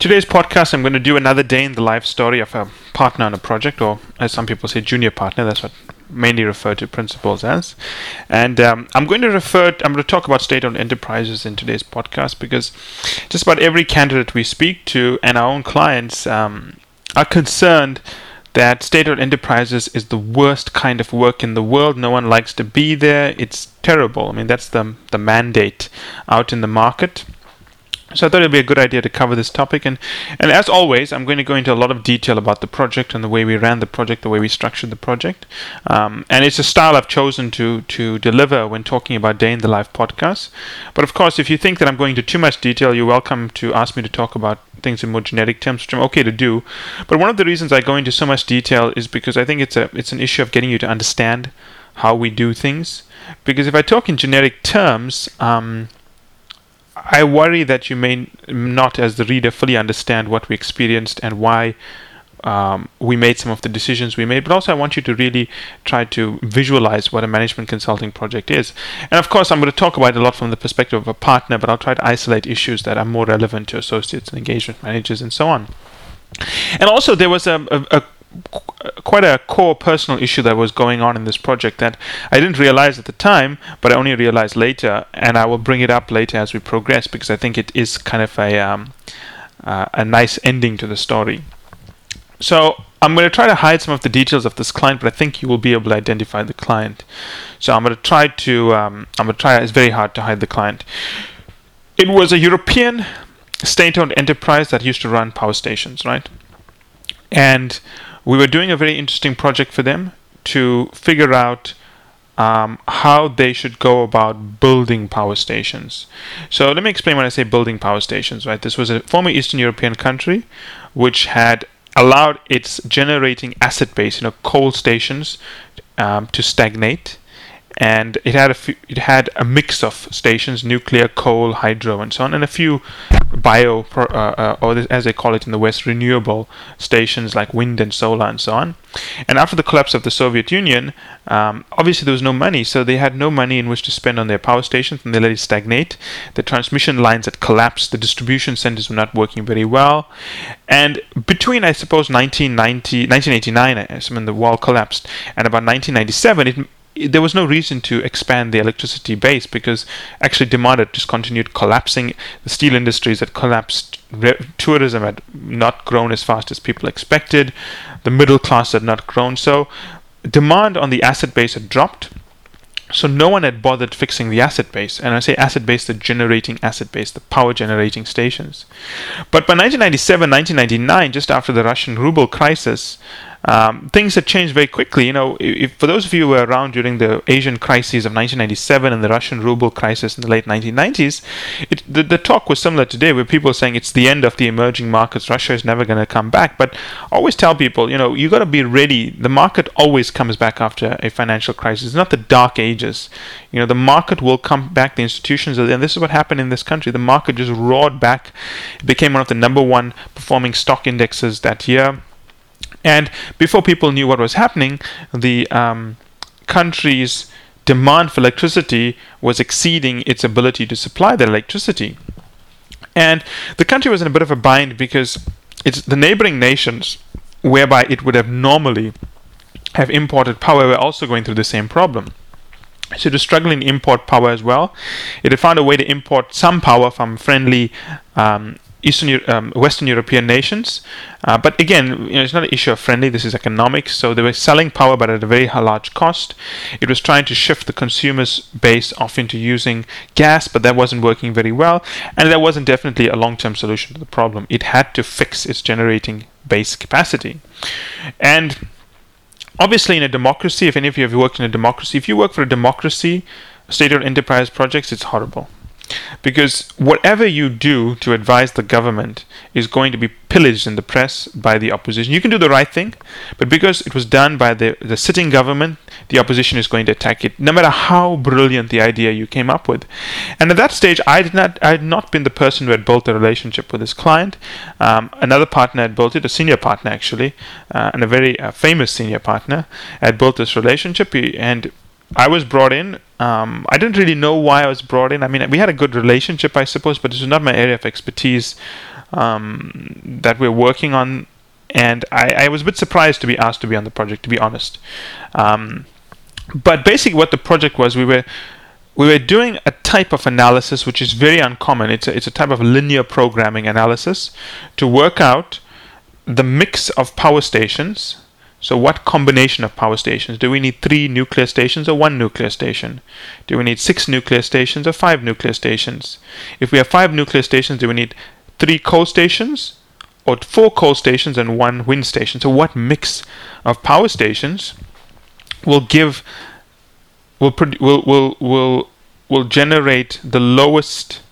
Today's podcast, I'm going to do another day in the life story of a partner on a project, or as some people say, junior partner. That's what mainly refer to principals as. And um, I'm going to refer, I'm going to talk about state owned enterprises in today's podcast because just about every candidate we speak to and our own clients um, are concerned that state owned enterprises is the worst kind of work in the world. No one likes to be there. It's terrible. I mean, that's the, the mandate out in the market. So I thought it'd be a good idea to cover this topic, and and as always, I'm going to go into a lot of detail about the project and the way we ran the project, the way we structured the project, um, and it's a style I've chosen to to deliver when talking about day in the life podcasts. But of course, if you think that I'm going into too much detail, you're welcome to ask me to talk about things in more generic terms, which I'm okay to do. But one of the reasons I go into so much detail is because I think it's a it's an issue of getting you to understand how we do things. Because if I talk in generic terms, um, I worry that you may not, as the reader, fully understand what we experienced and why um, we made some of the decisions we made, but also I want you to really try to visualize what a management consulting project is. And of course, I'm going to talk about it a lot from the perspective of a partner, but I'll try to isolate issues that are more relevant to associates and engagement managers and so on. And also, there was a, a, a quite a core personal issue that was going on in this project that I didn't realize at the time, but I only realized later, and I will bring it up later as we progress because I think it is kind of a um, uh, a nice ending to the story. So I'm going to try to hide some of the details of this client, but I think you will be able to identify the client. So I'm going to try to um, I'm going to try. It's very hard to hide the client. It was a European state-owned enterprise that used to run power stations, right? And we were doing a very interesting project for them to figure out um, how they should go about building power stations. So let me explain when I say building power stations. Right, this was a former Eastern European country which had allowed its generating asset base, you know, coal stations, um, to stagnate and it had a few, it had a mix of stations: nuclear, coal, hydro, and so on, and a few bio uh, uh, or as they call it in the West, renewable stations like wind and solar and so on. And after the collapse of the Soviet Union, um, obviously there was no money, so they had no money in which to spend on their power stations, and they let it stagnate. The transmission lines had collapsed, the distribution centers were not working very well, and between I suppose 1990, 1989, when the wall collapsed, and about 1997, it there was no reason to expand the electricity base because actually demand had just continued collapsing. The steel industries had collapsed. Tourism had not grown as fast as people expected. The middle class had not grown. So demand on the asset base had dropped. So no one had bothered fixing the asset base. And I say asset base, the generating asset base, the power generating stations. But by 1997, 1999, just after the Russian ruble crisis, um, things had changed very quickly. You know, if, for those of you who were around during the Asian crises of 1997 and the Russian ruble crisis in the late 1990s, it, the, the talk was similar today, where people were saying it's the end of the emerging markets. Russia is never going to come back. But I always tell people, you know, you got to be ready. The market always comes back after a financial crisis. It's not the dark ages. You know, the market will come back. The institutions, are, and this is what happened in this country. The market just roared back. It became one of the number one performing stock indexes that year and before people knew what was happening, the um, country's demand for electricity was exceeding its ability to supply that electricity. And the country was in a bit of a bind because it's the neighboring nations, whereby it would have normally have imported power, were also going through the same problem. So it was struggling to import power as well. It had found a way to import some power from friendly um, Eastern um, Western European nations. Uh, but again, you know, it's not an issue of friendly. This is economics. So they were selling power, but at a very large cost. It was trying to shift the consumers' base off into using gas, but that wasn't working very well, and that wasn't definitely a long-term solution to the problem. It had to fix its generating base capacity, and obviously, in a democracy, if any of you have worked in a democracy, if you work for a democracy, state-owned enterprise projects, it's horrible because whatever you do to advise the government is going to be pillaged in the press by the opposition. You can do the right thing, but because it was done by the, the sitting government, the opposition is going to attack it, no matter how brilliant the idea you came up with. And at that stage, I did not, I had not been the person who had built the relationship with this client. Um, another partner had built it, a senior partner actually, uh, and a very uh, famous senior partner had built this relationship, and I was brought in. Um, I didn't really know why I was brought in. I mean, we had a good relationship, I suppose, but this was not my area of expertise. um, that we're working on. And I, I, was a bit surprised to be asked to be on the project, to be honest. Um, but basically, what the project was, we were we were doing a type of analysis which is very uncommon. It's a, it's a type of linear programming analysis to work out the mix of power stations. So, what combination of power stations? Do we need three nuclear stations or one nuclear station? Do we need six nuclear stations or five nuclear stations? If we have five nuclear stations, do we need three coal stations or four coal stations and one wind station? So, what mix of power stations will give will will will will will generate the lowest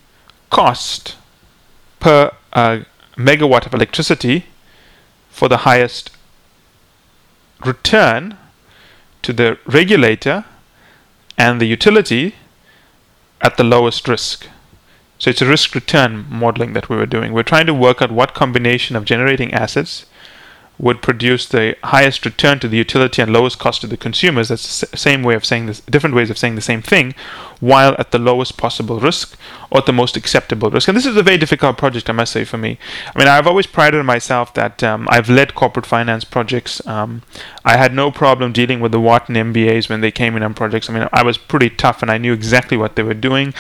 cost per uh, megawatt of electricity for the highest return to the regulator and the utility at the lowest risk. So it's a risk return modeling that we were doing. We're trying to work out what combination of generating assets would produce the highest return to the utility and lowest cost to the consumers. That's the same way of saying this, different ways of saying the same thing, while at the lowest possible risk or at the most acceptable risk. And this is a very difficult project, I must say, for me. I mean, I've always prided myself that um, I've led corporate finance projects. Um, I had no problem dealing with the Wharton MBAs when they came in on projects. I mean, I was pretty tough and I knew exactly what they were doing.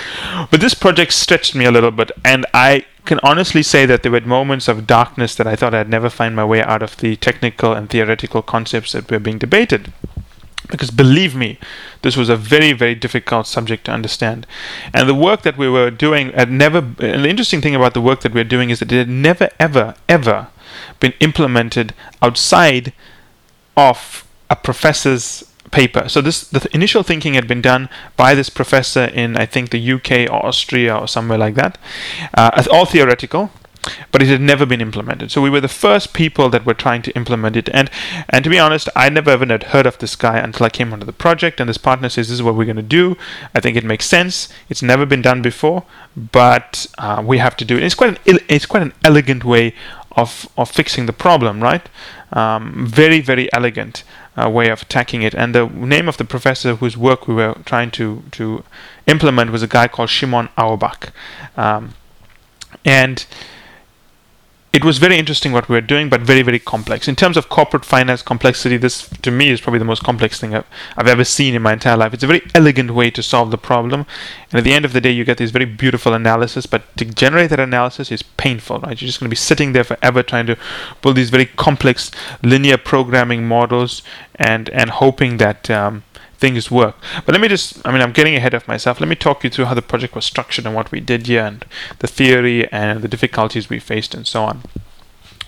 But this project stretched me a little bit, and I can honestly say that there were moments of darkness that I thought I'd never find my way out of the technical and theoretical concepts that were being debated. Because believe me, this was a very, very difficult subject to understand. And the work that we were doing had never, and the interesting thing about the work that we we're doing is that it had never, ever, ever been implemented outside of a professor's paper. So this the initial thinking had been done by this professor in I think the UK or Austria or somewhere like that, uh, all theoretical. But it had never been implemented. So we were the first people that were trying to implement it. And and to be honest, I never even had heard of this guy until I came onto the project. And this partner says, "This is what we're going to do." I think it makes sense. It's never been done before, but uh, we have to do it. It's quite an it's quite an elegant way of of fixing the problem, right? Um, very very elegant uh, way of attacking it. And the name of the professor whose work we were trying to to implement was a guy called Shimon Auerbach, um, and it was very interesting what we were doing, but very, very complex. In terms of corporate finance complexity, this to me is probably the most complex thing I've, I've ever seen in my entire life. It's a very elegant way to solve the problem. And at the end of the day, you get this very beautiful analysis, but to generate that analysis is painful, right? You're just going to be sitting there forever trying to build these very complex linear programming models and, and hoping that. Um, things work. But let me just, I mean, I'm getting ahead of myself. Let me talk you through how the project was structured and what we did here and the theory and the difficulties we faced and so on.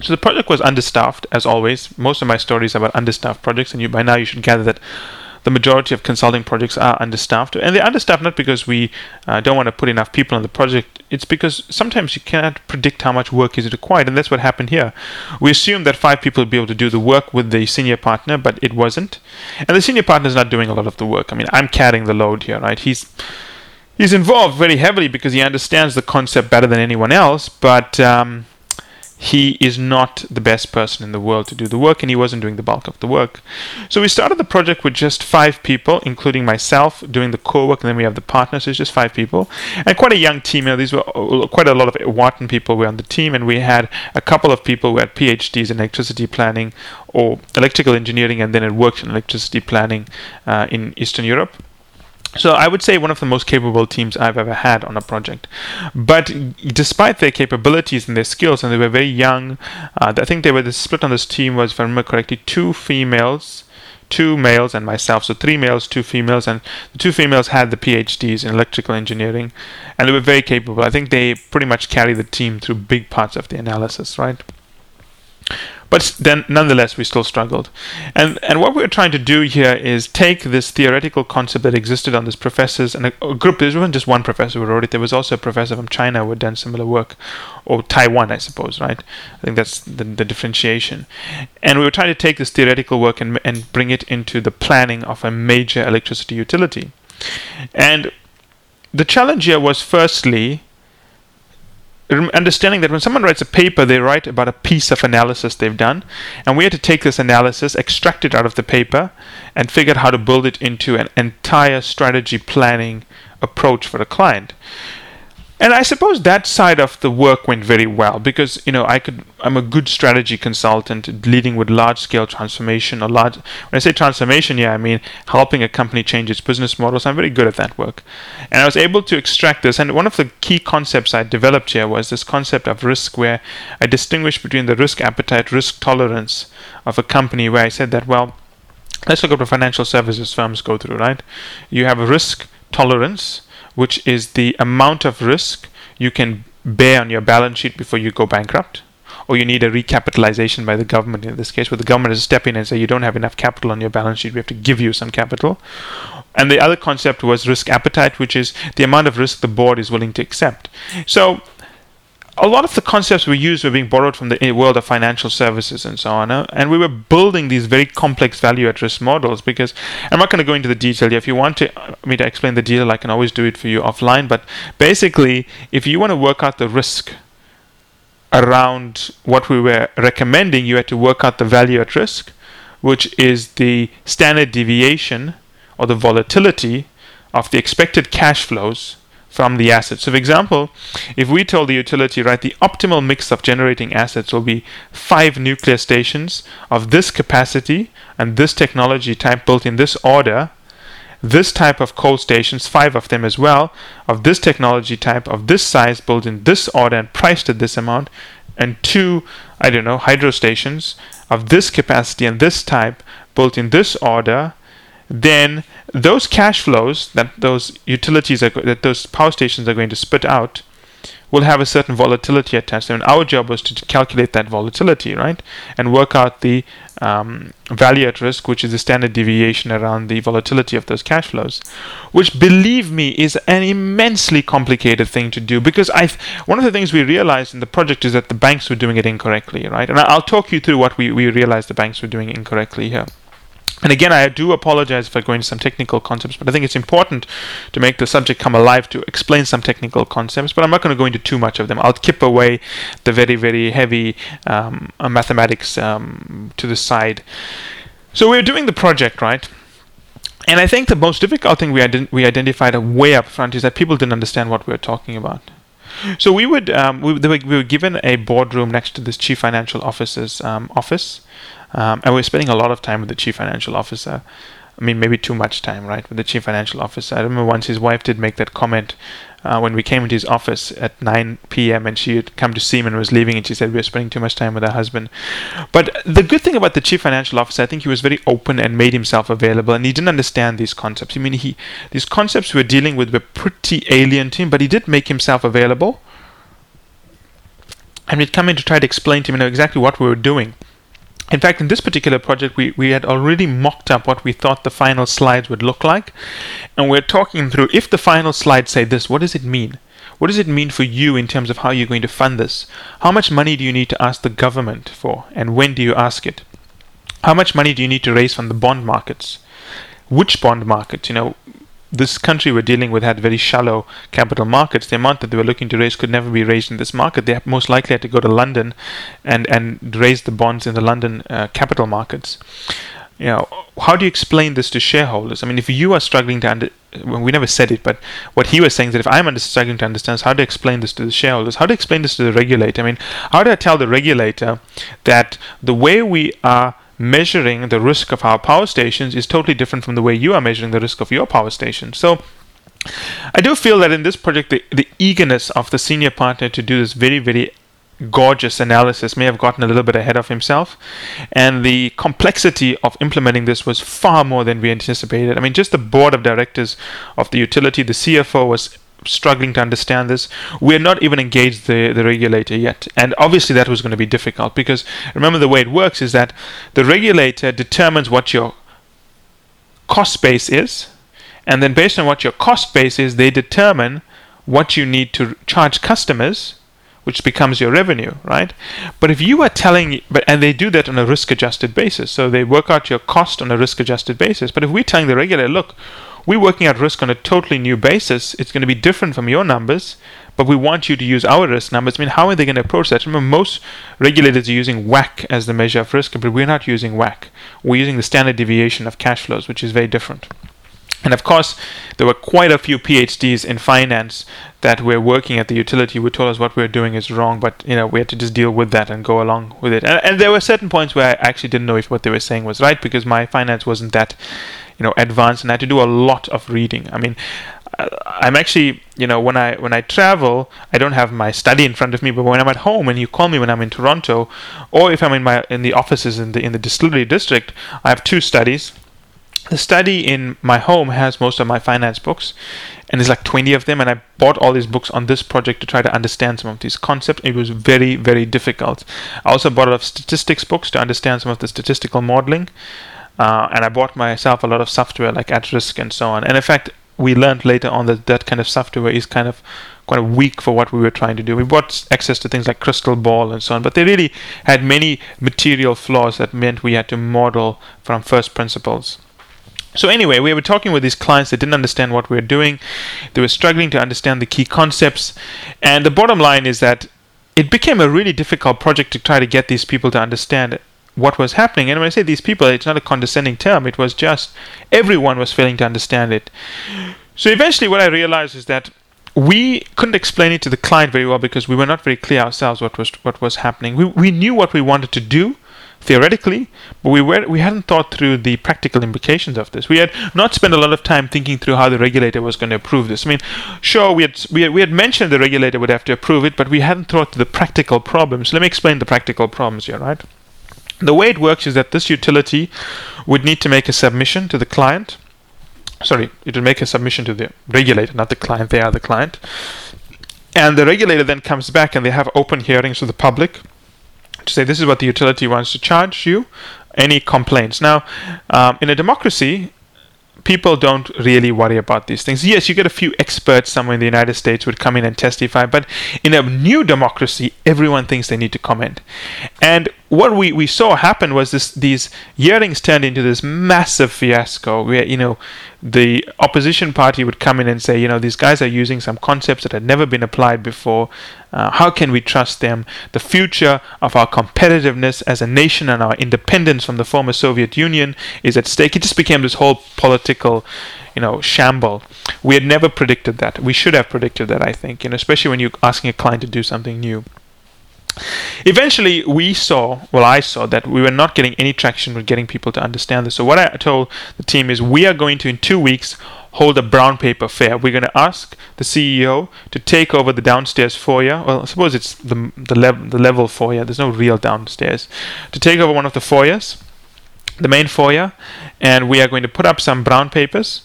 So the project was understaffed, as always. Most of my stories are about understaffed projects, and you by now you should gather that the majority of consulting projects are understaffed. And they're understaffed not because we uh, don't want to put enough people on the project, it's because sometimes you cannot predict how much work is required, and that's what happened here. We assumed that five people would be able to do the work with the senior partner, but it wasn't. And the senior partner is not doing a lot of the work. I mean, I'm carrying the load here, right? He's he's involved very heavily because he understands the concept better than anyone else, but um, he is not the best person in the world to do the work, and he wasn't doing the bulk of the work. So we started the project with just five people, including myself, doing the core work, and then we have the partners, so it's just five people, and quite a young team. You know, these were quite a lot of Wharton people were on the team, and we had a couple of people who had PhDs in electricity planning or electrical engineering, and then had worked in electricity planning uh, in Eastern Europe. So I would say one of the most capable teams I've ever had on a project. But despite their capabilities and their skills, and they were very young, uh, I think they were the split on this team was, if I remember correctly, two females, two males, and myself. So three males, two females, and the two females had the PhDs in electrical engineering, and they were very capable. I think they pretty much carried the team through big parts of the analysis, right? But then, nonetheless, we still struggled. And and what we are trying to do here is take this theoretical concept that existed on this professors and a, a group. There wasn't just one professor who wrote it. There was also a professor from China who had done similar work, or Taiwan, I suppose. Right? I think that's the, the differentiation. And we were trying to take this theoretical work and and bring it into the planning of a major electricity utility. And the challenge here was firstly understanding that when someone writes a paper, they write about a piece of analysis they've done, and we had to take this analysis, extract it out of the paper, and figure out how to build it into an entire strategy planning approach for the client. And I suppose that side of the work went very well because you know I could I'm a good strategy consultant leading with large scale transformation or large when I say transformation yeah I mean helping a company change its business models. I'm very good at that work. And I was able to extract this. And one of the key concepts I developed here was this concept of risk where I distinguished between the risk appetite risk tolerance of a company where I said that well let's look at what financial services firms go through right? You have a risk tolerance which is the amount of risk you can bear on your balance sheet before you go bankrupt, or you need a recapitalization by the government in this case, where the government is stepping in and say you don't have enough capital on your balance sheet, we have to give you some capital. And the other concept was risk appetite, which is the amount of risk the board is willing to accept. So a lot of the concepts we use were being borrowed from the world of financial services and so on. Uh, and we were building these very complex value at risk models because I'm not going to go into the detail. If you want to, uh, me to explain the detail, I can always do it for you offline. But basically, if you want to work out the risk around what we were recommending, you had to work out the value at risk, which is the standard deviation or the volatility of the expected cash flows from the assets. So, for example, if we told the utility, right, the optimal mix of generating assets will be five nuclear stations of this capacity and this technology type built in this order, this type of coal stations, five of them as well, of this technology type, of this size, built in this order and priced at this amount, and two, I don't know, hydro stations of this capacity and this type, built in this order, then those cash flows that those utilities are, that those power stations are going to spit out will have a certain volatility attached to them. And our job was to calculate that volatility, right, and work out the um, value at risk, which is the standard deviation around the volatility of those cash flows, which, believe me, is an immensely complicated thing to do. Because I, one of the things we realized in the project is that the banks were doing it incorrectly, right, and I'll talk you through what we we realized the banks were doing incorrectly here. And again, I do apologize for going into some technical concepts, but I think it's important to make the subject come alive to explain some technical concepts. But I'm not going to go into too much of them. I'll keep away the very, very heavy um, uh, mathematics um, to the side. So we're doing the project, right? And I think the most difficult thing we, ident- we identified way up front is that people didn't understand what we were talking about. So we would um, we, we, were given a boardroom next to this chief financial officer's um, office, um, and we were spending a lot of time with the chief financial officer. I mean, maybe too much time, right, with the chief financial officer. I remember once his wife did make that comment uh, when we came into his office at 9 p.m. and she had come to see him and was leaving, and she said We are spending too much time with her husband. But the good thing about the chief financial officer, I think he was very open and made himself available, and he didn't understand these concepts. I mean, he these concepts we were dealing with were pretty alien to him, but he did make himself available. And we'd come in to try to explain to him you know, exactly what we were doing. In fact, in this particular project, we, we had already mocked up what we thought the final slides would look like. And we're talking through if the final slides say this, what does it mean? What does it mean for you in terms of how you're going to fund this? How much money do you need to ask the government for? And when do you ask it? How much money do you need to raise from the bond markets? Which bond markets? You know, this country we're dealing with had very shallow capital markets. The amount that they were looking to raise could never be raised in this market. They most likely had to go to London and, and raise the bonds in the London uh, capital markets. You know, how do you explain this to shareholders? I mean, if you are struggling to under, well, we never said it, but what he was saying is that if I'm under, struggling to understand how to explain this to the shareholders, how to explain this to the regulator. I mean, how do I tell the regulator that the way we are measuring the risk of our power stations is totally different from the way you are measuring the risk of your power station. So I do feel that in this project, the, the eagerness of the senior partner to do this very, very gorgeous analysis may have gotten a little bit ahead of himself. And the complexity of implementing this was far more than we anticipated. I mean, just the board of directors of the utility, the CFO was struggling to understand this. We're not even engaged the, the regulator yet. And obviously that was going to be difficult because remember the way it works is that the regulator determines what your cost base is. And then based on what your cost base is, they determine what you need to charge customers which becomes your revenue, right? But if you are telling, but and they do that on a risk-adjusted basis, so they work out your cost on a risk-adjusted basis. But if we're telling the regulator, look, we're working at risk on a totally new basis. It's going to be different from your numbers, but we want you to use our risk numbers. I mean, how are they going to approach that? Remember, most regulators are using WACC as the measure of risk, but we're not using WACC. We're using the standard deviation of cash flows, which is very different. And of course, there were quite a few PhDs in finance that were working at the utility who told us what we were doing is wrong, but you know we had to just deal with that and go along with it. And, and there were certain points where I actually didn't know if what they were saying was right because my finance wasn't that you know advanced, and I had to do a lot of reading. I mean, I'm actually, you know, when I when I travel, I don't have my study in front of me. But when I'm at home, and you call me when I'm in Toronto, or if I'm in my in the offices in the in the distillery district, I have two studies the study in my home has most of my finance books and there's like 20 of them and i bought all these books on this project to try to understand some of these concepts it was very very difficult i also bought a lot of statistics books to understand some of the statistical modeling uh, and i bought myself a lot of software like at risk and so on and in fact we learned later on that that kind of software is kind of quite weak for what we were trying to do. We bought access to things like Crystal Ball and so on, but they really had many material flaws that meant we had to model from first principles. So anyway, we were talking with these clients that didn't understand what we were doing. They were struggling to understand the key concepts. And the bottom line is that it became a really difficult project to try to get these people to understand what was happening. And when I say these people, it's not a condescending term. It was just everyone was failing to understand it. So eventually what I realized is that we couldn't explain it to the client very well because we were not very clear ourselves what was what was happening. We we knew what we wanted to do, theoretically, but we were we hadn't thought through the practical implications of this. We had not spent a lot of time thinking through how the regulator was going to approve this. I mean, sure, we had we had, we had mentioned the regulator would have to approve it, but we hadn't thought through the practical problems. Let me explain the practical problems here, right? The way it works is that this utility would need to make a submission to the client. Sorry, it would make a submission to the regulator, not the client. They are the client. And the regulator then comes back and they have open hearings with the public to say this is what the utility wants to charge you, any complaints. Now, um, in a democracy, people don't really worry about these things. Yes, you get a few experts somewhere in the United States would come in and testify, but in a new democracy, everyone thinks they need to comment. And what we, we saw happen was this these hearings turned into this massive fiasco where you know the opposition party would come in and say you know these guys are using some concepts that had never been applied before. Uh, how can we trust them? The future of our competitiveness as a nation and our independence from the former Soviet Union is at stake. It just became this whole political you know shamble. We had never predicted that. We should have predicted that I think you know especially when you're asking a client to do something new Eventually, we saw, well, I saw that we were not getting any traction with getting people to understand this. So, what I told the team is we are going to, in two weeks, hold a brown paper fair. We're going to ask the CEO to take over the downstairs foyer. Well, I suppose it's the, the, lev- the level foyer, there's no real downstairs. To take over one of the foyers, the main foyer, and we are going to put up some brown papers.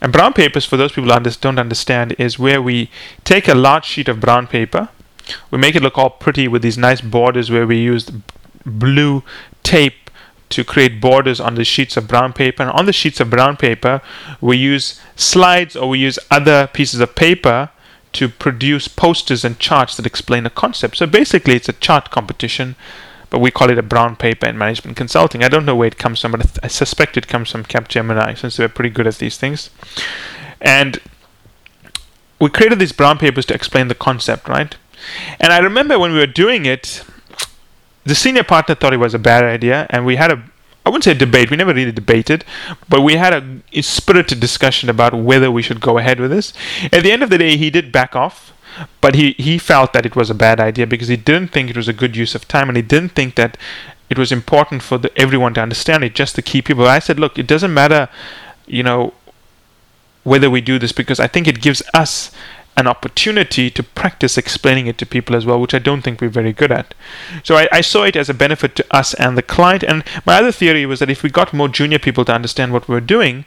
And brown papers, for those people who don't understand, is where we take a large sheet of brown paper we make it look all pretty with these nice borders where we use blue tape to create borders on the sheets of brown paper. And on the sheets of brown paper, we use slides or we use other pieces of paper to produce posters and charts that explain a concept. So basically, it's a chart competition, but we call it a brown paper in management consulting. I don't know where it comes from, but I suspect it comes from Capgemini since they're pretty good at these things. And we created these brown papers to explain the concept, right? And I remember when we were doing it, the senior partner thought it was a bad idea, and we had a I wouldn't say a debate, we never really debated, but we had a, a spirited discussion about whether we should go ahead with this. At the end of the day, he did back off, but he, he felt that it was a bad idea because he didn't think it was a good use of time and he didn't think that it was important for the, everyone to understand it, just the key people. I said, look, it doesn't matter, you know, whether we do this because I think it gives us an opportunity to practice explaining it to people as well, which I don't think we're very good at. So I, I, saw it as a benefit to us and the client. And my other theory was that if we got more junior people to understand what we're doing,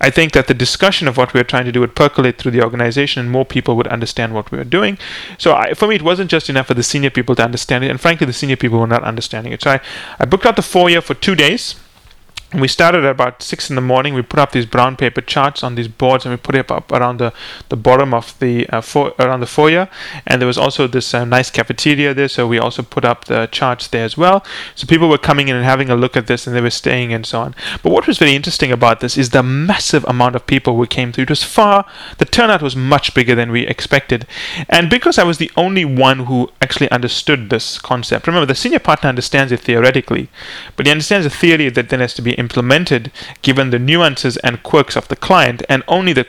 I think that the discussion of what we are trying to do would percolate through the organization and more people would understand what we were doing. So I, for me, it wasn't just enough for the senior people to understand it. And frankly, the senior people were not understanding it. So I, I booked out the foyer for two days we started at about six in the morning. We put up these brown paper charts on these boards, and we put it up around the, the bottom of the uh, fo- around the foyer. And there was also this uh, nice cafeteria there, so we also put up the charts there as well. So people were coming in and having a look at this, and they were staying and so on. But what was very interesting about this is the massive amount of people who came through. It was far the turnout was much bigger than we expected, and because I was the only one who actually understood this concept. Remember, the senior partner understands it theoretically, but he understands the theory that then has to be implemented given the nuances and quirks of the client, and only the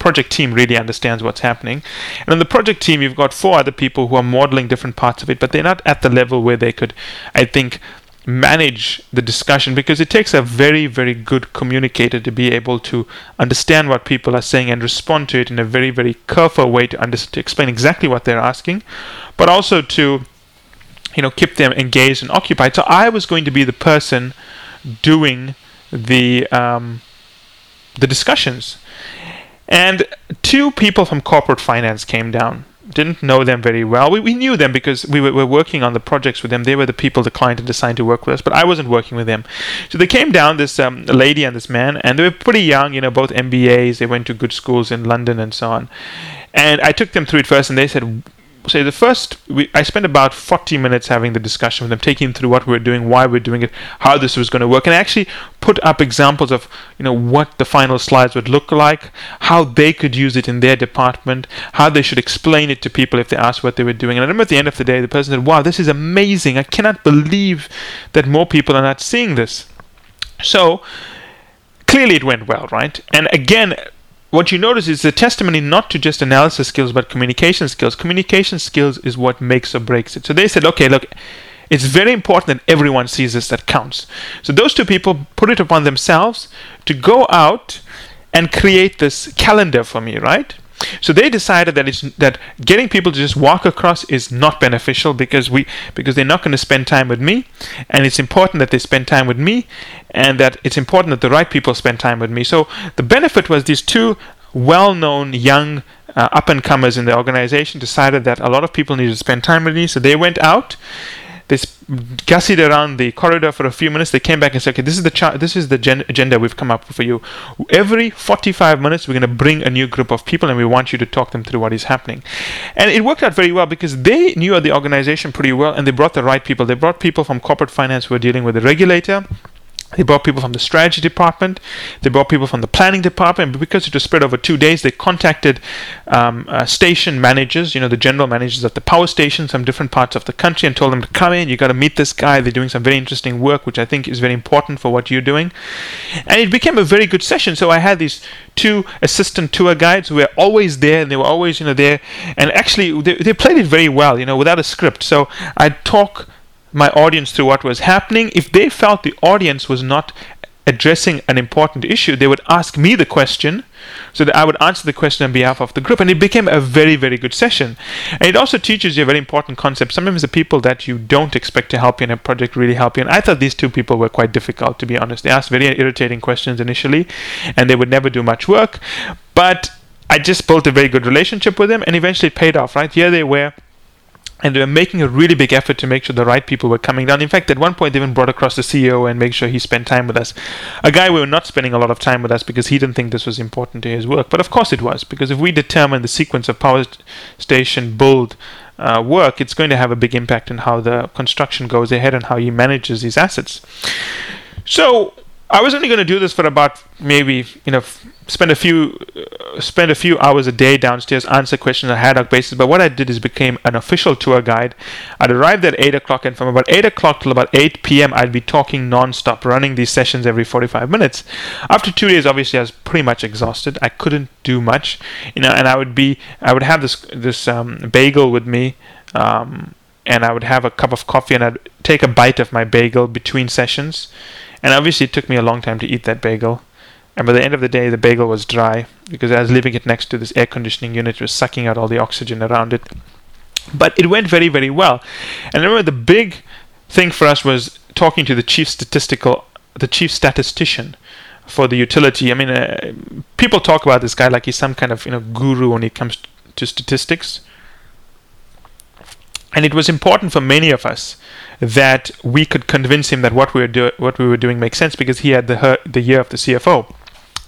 project team really understands what's happening. And on the project team, you've got four other people who are modeling different parts of it, but they're not at the level where they could, I think, manage the discussion because it takes a very, very good communicator to be able to understand what people are saying and respond to it in a very, very careful way to, under- to explain exactly what they're asking, but also to you know keep them engaged and occupied. So I was going to be the person doing the um, the discussions, and two people from corporate finance came down. Didn't know them very well. We, we knew them because we were, were working on the projects with them. They were the people the client had assigned to work with us, but I wasn't working with them. So they came down, this um, lady and this man, and they were pretty young, you know, both MBAs. They went to good schools in London and so on. And I took them through it first, and they said, so the first we, I spent about 40 minutes having the discussion with them, taking through what we are doing, why we're doing it, how this was going to work, and I actually put up examples of you know what the final slides would look like, how they could use it in their department, how they should explain it to people if they asked what they were doing. And I remember at the end of the day, the person said, "Wow, this is amazing! I cannot believe that more people are not seeing this." So clearly, it went well, right? And again what you notice is a testimony not to just analysis skills but communication skills. Communication skills is what makes or breaks it. So they said, okay, look, it's very important that everyone sees this that counts. So those two people put it upon themselves to go out and create this calendar for me, right? So they decided that it's that getting people to just walk across is not beneficial because we because they're not going to spend time with me, and it's important that they spend time with me, and that it's important that the right people spend time with me. So the benefit was these two well-known young uh, up and comers in the organization decided that a lot of people needed to spend time with me, so they went out they gussied around the corridor for a few minutes. They came back and said, "Okay, this is the cha- this is the gen- agenda we've come up for you. Every 45 minutes, we're going to bring a new group of people, and we want you to talk them through what is happening." And it worked out very well because they knew the organization pretty well, and they brought the right people. They brought people from corporate finance who were dealing with the regulator they brought people from the strategy department. They brought people from the planning department. Because it was spread over two days, they contacted um, uh, station managers, you know, the general managers of the power stations from different parts of the country, and told them to come in. You've got to meet this guy. They're doing some very interesting work, which I think is very important for what you're doing. And it became a very good session. So I had these two assistant tour guides who were always there, and they were always, you know, there. And actually, they, they played it very well, you know, without a script. So I'd talk my audience through what was happening. If they felt the audience was not addressing an important issue, they would ask me the question so that I would answer the question on behalf of the group. And it became a very, very good session. And it also teaches you a very important concept. Sometimes the people that you don't expect to help you in a project really help you. And I thought these two people were quite difficult, to be honest. They asked very irritating questions initially, and they would never do much work. But I just built a very good relationship with them, and eventually it paid off, right? Here they were and they were making a really big effort to make sure the right people were coming down. In fact, at one point, they even brought across the CEO and make sure he spent time with us. A guy we were not spending a lot of time with us because he didn't think this was important to his work. But of course, it was because if we determine the sequence of power station build uh, work, it's going to have a big impact on how the construction goes ahead and how he manages these assets. So I was only going to do this for about maybe you know spend a few uh, spend a few hours a day downstairs answer questions on a ad basis. But what I did is became an official tour guide. I'd arrived at eight o'clock, and from about eight o'clock till about eight p.m., I'd be talking non-stop, running these sessions every forty-five minutes. After two days, obviously, I was pretty much exhausted. I couldn't do much, you know, and I would be I would have this this um, bagel with me. Um, and I would have a cup of coffee and I'd take a bite of my bagel between sessions and obviously, it took me a long time to eat that bagel. And by the end of the day, the bagel was dry because I was leaving it next to this air conditioning unit, it was sucking out all the oxygen around it. But it went very, very well. And I remember the big thing for us was talking to the chief statistical, the chief statistician for the utility. I mean, uh, people talk about this guy like he's some kind of you know guru when it comes to statistics. And it was important for many of us that we could convince him that what we were what we were doing makes sense because he had the her- the year of the CFO.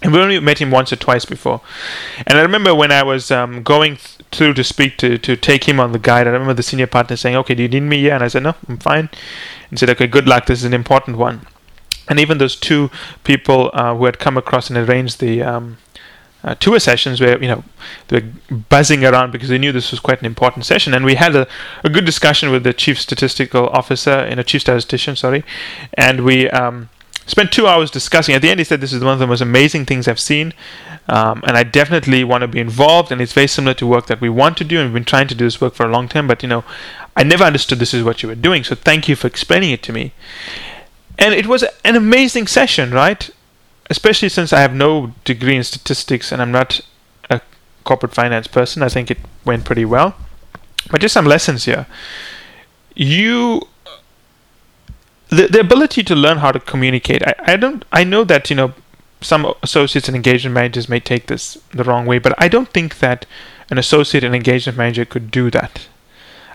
And we only met him once or twice before. And I remember when I was um, going th- through to speak to, to take him on the guide, I remember the senior partner saying, Okay, do you need me here? And I said, No, I'm fine. And said, Okay, good luck. This is an important one. And even those two people uh, who had come across and arranged the um, uh, tour sessions where you know they were buzzing around because they knew this was quite an important session, and we had a, a good discussion with the chief statistical officer and a chief statistician, sorry, and we um, spent two hours discussing. At the end, he said, This is one of the most amazing things I've seen. Um, and I definitely want to be involved. And it's very similar to work that we want to do. And we've been trying to do this work for a long time. But, you know, I never understood this is what you were doing. So thank you for explaining it to me. And it was an amazing session, right? Especially since I have no degree in statistics and I'm not a corporate finance person. I think it went pretty well. But just some lessons here. You the, the ability to learn how to communicate. I, I don't I know that, you know, some associates and engagement managers may take this the wrong way, but I don't think that an associate and engagement manager could do that.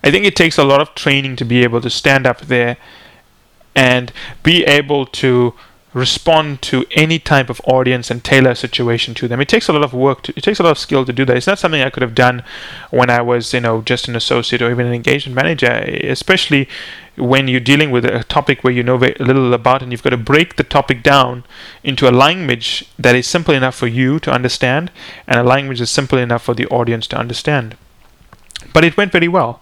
I think it takes a lot of training to be able to stand up there and be able to respond to any type of audience and tailor a situation to them. It takes a lot of work. To, it takes a lot of skill to do that. It's not something I could have done when I was, you know, just an associate or even an engagement manager. Especially when you're dealing with a topic where you know very little about, and you've got to break the topic down into a language that is simple enough for you to understand, and a language that's simple enough for the audience to understand. But it went very well.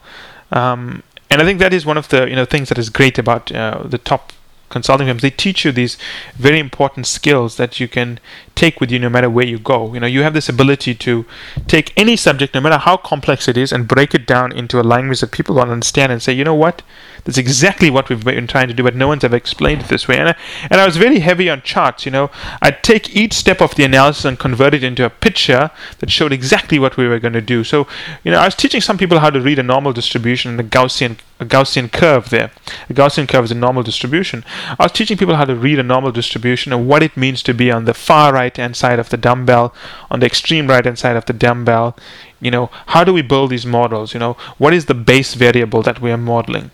Um, and I think that is one of the you know things that is great about uh, the top consulting firms they teach you these very important skills that you can take with you no matter where you go. You know you have this ability to take any subject no matter how complex it is and break it down into a language that people don't understand and say you know what? That's exactly what we've been trying to do but no one's ever explained it this way. And I, and I was very heavy on charts you know. I'd take each step of the analysis and convert it into a picture that showed exactly what we were going to do. So you know I was teaching some people how to read a normal distribution and a Gaussian a Gaussian curve there. A Gaussian curve is a normal distribution. I was teaching people how to read a normal distribution and what it means to be on the far right hand side of the dumbbell, on the extreme right hand side of the dumbbell. You know, how do we build these models? You know, what is the base variable that we are modeling?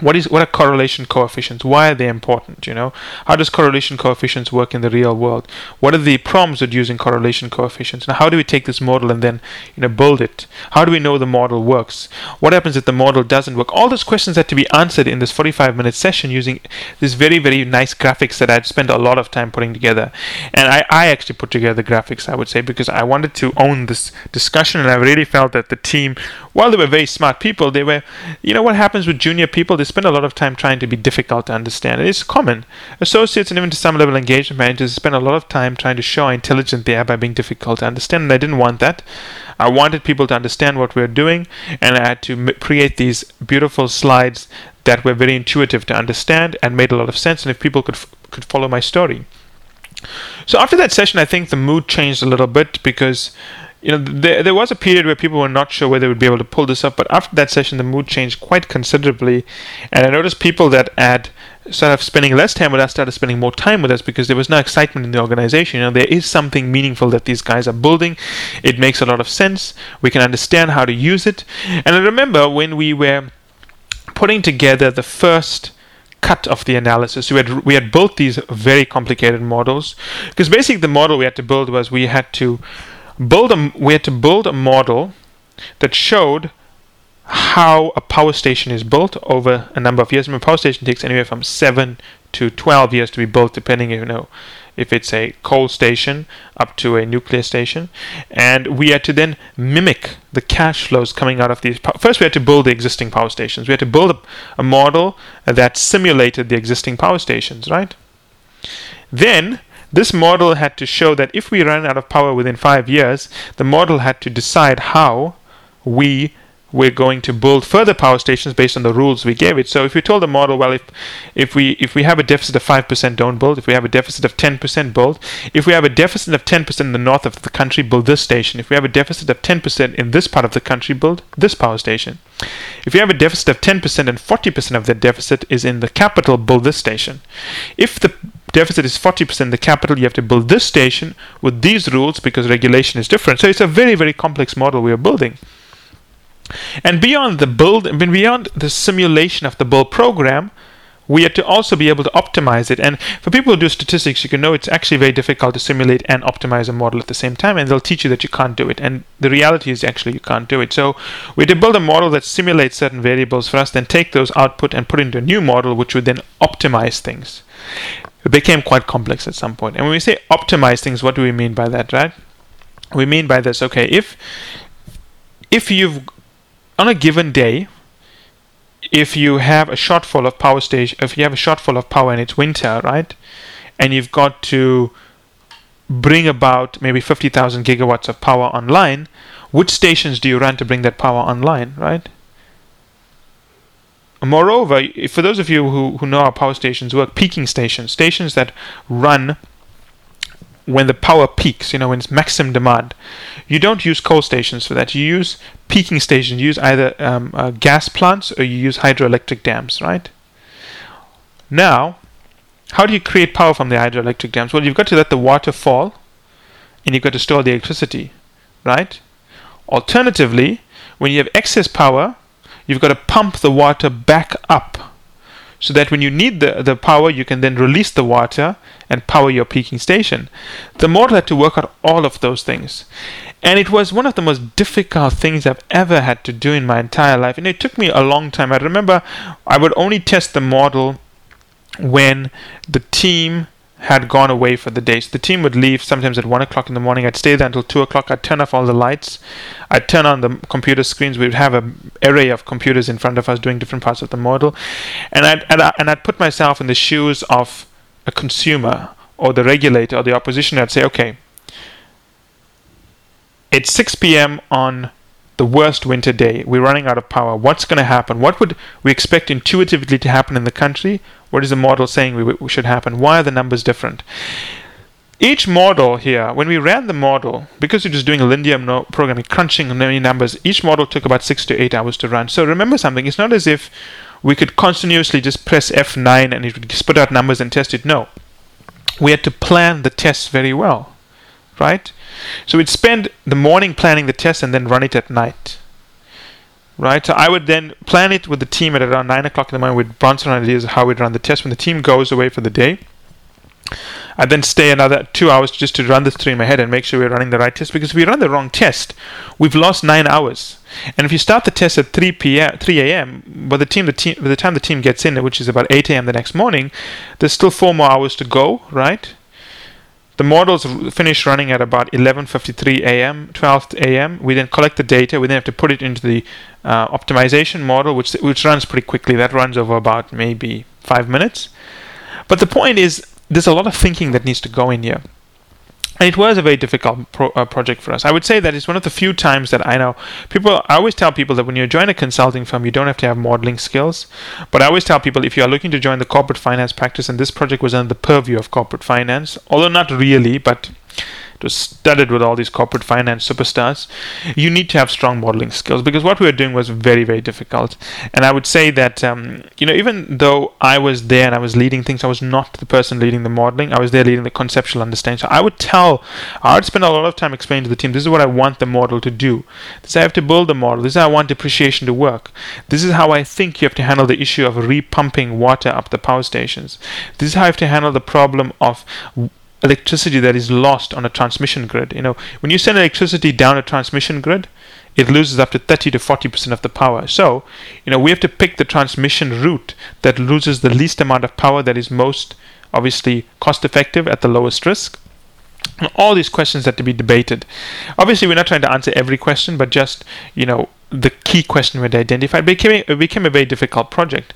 What is what are correlation coefficients? Why are they important you know? How does correlation coefficients work in the real world? What are the problems with using correlation coefficients? And how do we take this model and then you know build it? How do we know the model works? What happens if the model doesn't work? All those questions had to be answered in this 45 minute session using these very very nice graphics that i'd spent a lot of time putting together. And i, I actually put together the graphics i would say because i wanted to own this discussion and i really felt that the team while they were very smart people they were you know what happens with junior people they spend a lot of time trying to be difficult to understand. It is common. Associates and even to some level engagement managers spend a lot of time trying to show how intelligent they are by being difficult to understand. And I didn't want that. I wanted people to understand what we are doing, and I had to create these beautiful slides that were very intuitive to understand and made a lot of sense. And if people could f- could follow my story. So after that session, I think the mood changed a little bit because you know, there, there was a period where people were not sure whether they would be able to pull this up, but after that session, the mood changed quite considerably. And I noticed people that had started spending less time with us started spending more time with us because there was no excitement in the organization. You know, there is something meaningful that these guys are building. It makes a lot of sense. We can understand how to use it. And I remember when we were putting together the first cut of the analysis. We had we had built these very complicated models because basically the model we had to build was we had to build a, we had to build a model that showed how a power station is built over a number of years. I mean, a power station takes anywhere from seven to twelve years to be built, depending, you know, if it's a coal station up to a nuclear station. And we had to then mimic the cash flows coming out of these. First, we had to build the existing power stations. We had to build a, a model that simulated the existing power stations, right? Then this model had to show that if we run out of power within five years, the model had to decide how we we're going to build further power stations based on the rules we gave it. So if we told the model, well, if if we if we have a deficit of five percent, don't build. If we have a deficit of ten percent, build. If we have a deficit of ten percent in the north of the country, build this station. If we have a deficit of ten percent in this part of the country, build this power station. If you have a deficit of ten percent and forty percent of that deficit is in the capital, build this station. If the deficit is 40% the capital, you have to build this station with these rules because regulation is different. So it's a very, very complex model we are building. And beyond the build, I mean, beyond the simulation of the build program, we have to also be able to optimize it. And for people who do statistics, you can know it's actually very difficult to simulate and optimize a model at the same time, and they'll teach you that you can't do it. And the reality is actually you can't do it. So we had to build a model that simulates certain variables for us, then take those output and put into a new model, which would then optimize things. It became quite complex at some point. And when we say optimize things, what do we mean by that, right? We mean by this, okay, if if you've on a given day, if you have a shortfall of power station, if you have a shortfall of power and it's winter, right, and you've got to bring about maybe 50,000 gigawatts of power online, which stations do you run to bring that power online, right? Moreover, for those of you who, who know how power stations work, peaking stations, stations that run when the power peaks, you know, when it's maximum demand, you don't use coal stations for that. You use peaking stations. You use either um, uh, gas plants or you use hydroelectric dams, right? Now, how do you create power from the hydroelectric dams? Well, you've got to let the water fall and you've got to store the electricity, right? Alternatively, when you have excess power, you've got to pump the water back up so that when you need the, the power, you can then release the water and power your peaking station. The model had to work out all of those things. And it was one of the most difficult things I've ever had to do in my entire life. And it took me a long time. I remember I would only test the model when the team had gone away for the day. So the team would leave sometimes at one o'clock in the morning. I'd stay there until two o'clock. I'd turn off all the lights. I'd turn on the computer screens. We'd have an array of computers in front of us doing different parts of the model, and I'd and, I, and I'd put myself in the shoes of a consumer or the regulator or the opposition. I'd say, okay, it's 6 p.m. on the worst winter day. We're running out of power. What's going to happen? What would we expect intuitively to happen in the country? What is the model saying we, we should happen? Why are the numbers different? Each model here, when we ran the model, because we're just doing a linear programming, crunching many numbers, each model took about six to eight hours to run. So remember something, it's not as if we could continuously just press F9 and it would spit out numbers and test it. No. We had to plan the tests very well, right? So we'd spend the morning planning the test and then run it at night. Right? So I would then plan it with the team at around 9 o'clock in the morning. We'd bounce around ideas of how we'd run the test. When the team goes away for the day, I'd then stay another two hours just to run this through in my head and make sure we're running the right test. Because if we run the wrong test, we've lost nine hours. And if you start the test at 3 p.m., 3 a.m., by the team, the team, by the time the team gets in, which is about 8 a.m. the next morning, there's still four more hours to go, right? The models finish running at about 11:53 a.m., 12 a.m. We then collect the data. We then have to put it into the uh, optimization model, which which runs pretty quickly. That runs over about maybe five minutes. But the point is, there's a lot of thinking that needs to go in here. And it was a very difficult pro, uh, project for us. I would say that it's one of the few times that I know people. I always tell people that when you join a consulting firm, you don't have to have modeling skills. But I always tell people if you are looking to join the corporate finance practice, and this project was under the purview of corporate finance, although not really, but it was studded with all these corporate finance superstars. You need to have strong modeling skills because what we were doing was very, very difficult. And I would say that, um, you know, even though I was there and I was leading things, I was not the person leading the modeling. I was there leading the conceptual understanding. So I would tell, I would spend a lot of time explaining to the team, this is what I want the model to do. This I have to build the model. This is how I want depreciation to work. This is how I think you have to handle the issue of repumping water up the power stations. This is how I have to handle the problem of electricity that is lost on a transmission grid. You know, when you send electricity down a transmission grid, it loses up to 30 to 40% of the power. So, you know, we have to pick the transmission route that loses the least amount of power that is most obviously cost effective at the lowest risk. And all these questions have to be debated. Obviously, we're not trying to answer every question, but just, you know, the key question we had identified. Became, it became a very difficult project.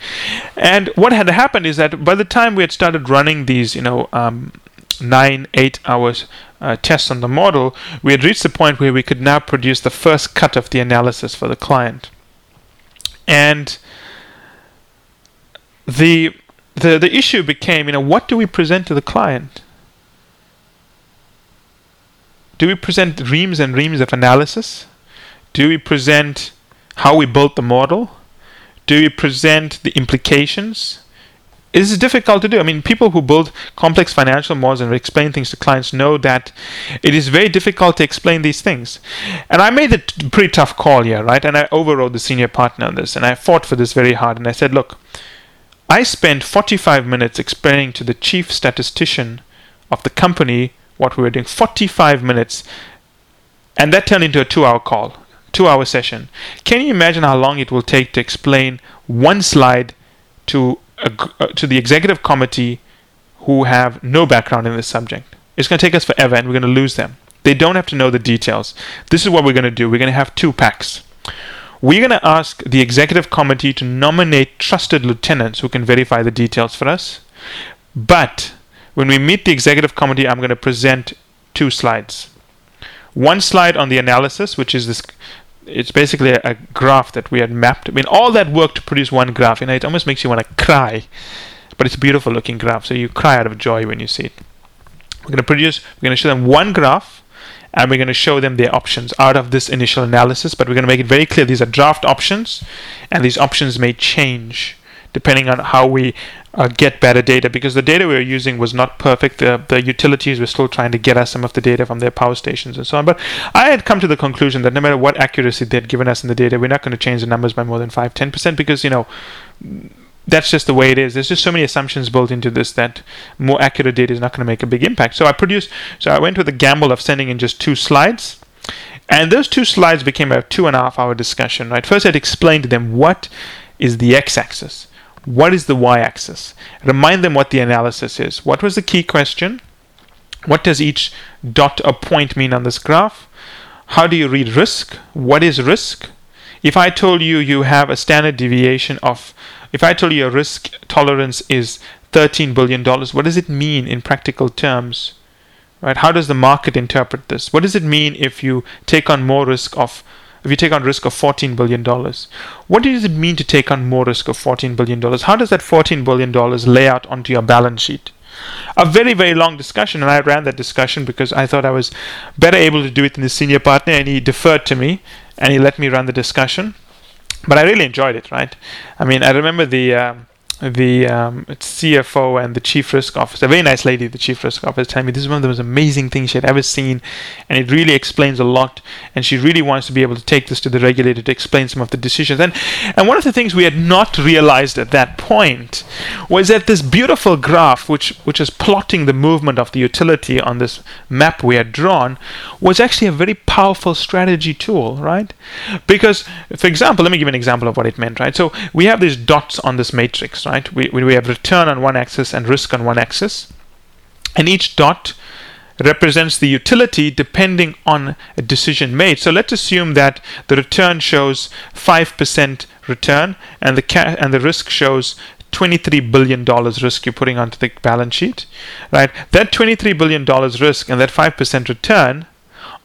And what had happened is that by the time we had started running these, you know, um, nine, eight hours uh, tests on the model, we had reached the point where we could now produce the first cut of the analysis for the client. And the the the issue became, you know, what do we present to the client? Do we present reams and reams of analysis? Do we present how we built the model? Do we present the implications? Is difficult to do. I mean, people who build complex financial models and explain things to clients know that it is very difficult to explain these things. And I made a t- pretty tough call here, right? And I overrode the senior partner on this, and I fought for this very hard. And I said, look, I spent 45 minutes explaining to the chief statistician of the company what we were doing. 45 minutes. And that turned into a two hour call, two hour session. Can you imagine how long it will take to explain one slide to Uh, to the executive committee who have no background in this subject. It's going to take us forever and we're going to lose them. They don't have to know the details. This is what we're going to do. We're going to have two packs. we're going to ask the executive committee to nominate trusted lieutenants who can verify the details for us. But when we meet the executive committee, I'm going to present two slides. One slide on the analysis, which is this it's basically a, graph that we had mapped. I mean, all that work to produce one graph, you know, it almost makes you want to cry. But it's a beautiful looking graph, so you cry out of joy when you see it. We're going to produce, we're going to show them one graph, and we're going to show them their options out of this initial analysis. But we're going to make it very clear these are draft options, and these options may change depending on how we uh, get better data because the data we were using was not perfect. The, the utilities were still trying to get us some of the data from their power stations and so on. But I had come to the conclusion that no matter what accuracy they had given us in the data, we're not going to change the numbers by more than 5 10% because, you know, that's just the way it is. There's just so many assumptions built into this that more accurate data is not going to make a big impact. So I produced, so I went with the gamble of sending in just two slides. And those two slides became a two and a half hour discussion, right? First, I'd explain to them what is the x axis what is the y-axis? Remind them what the analysis is. What was the key question? What does each dot or point mean on this graph? How do you read risk? What is risk? If I told you you have a standard deviation of, if I told you your risk tolerance is $13 billion, what does it mean in practical terms? Right? How does the market interpret this? What does it mean if you take on more risk of if you take on risk of $14 billion. What does it mean to take on more risk of $14 billion? How does that $14 billion lay out onto your balance sheet? A very, very long discussion, and I ran that discussion because I thought I was better able to do it than the senior partner, and he deferred to me and he let me run the discussion. But I really enjoyed it, right? I mean, I remember the. Um, the um, CFO and the chief risk officer, a very nice lady, the chief risk officer, telling me this is one of the most amazing things she had ever seen, and it really explains a lot. And she really wants to be able to take this to the regulator to explain some of the decisions. And and one of the things we had not realized at that point was that this beautiful graph, which which is plotting the movement of the utility on this map we had drawn, was actually a very powerful strategy tool, right? Because, for example, let me give an example of what it meant, right? So we have these dots on this matrix, right? We, we have return on one axis and risk on one axis. And each dot represents the utility depending on a decision made. So let's assume that the return shows 5% return and the ca- and the risk shows 23 billion dollars risk you're putting onto the balance sheet. Right? That 23 billion dollars risk and that 5% return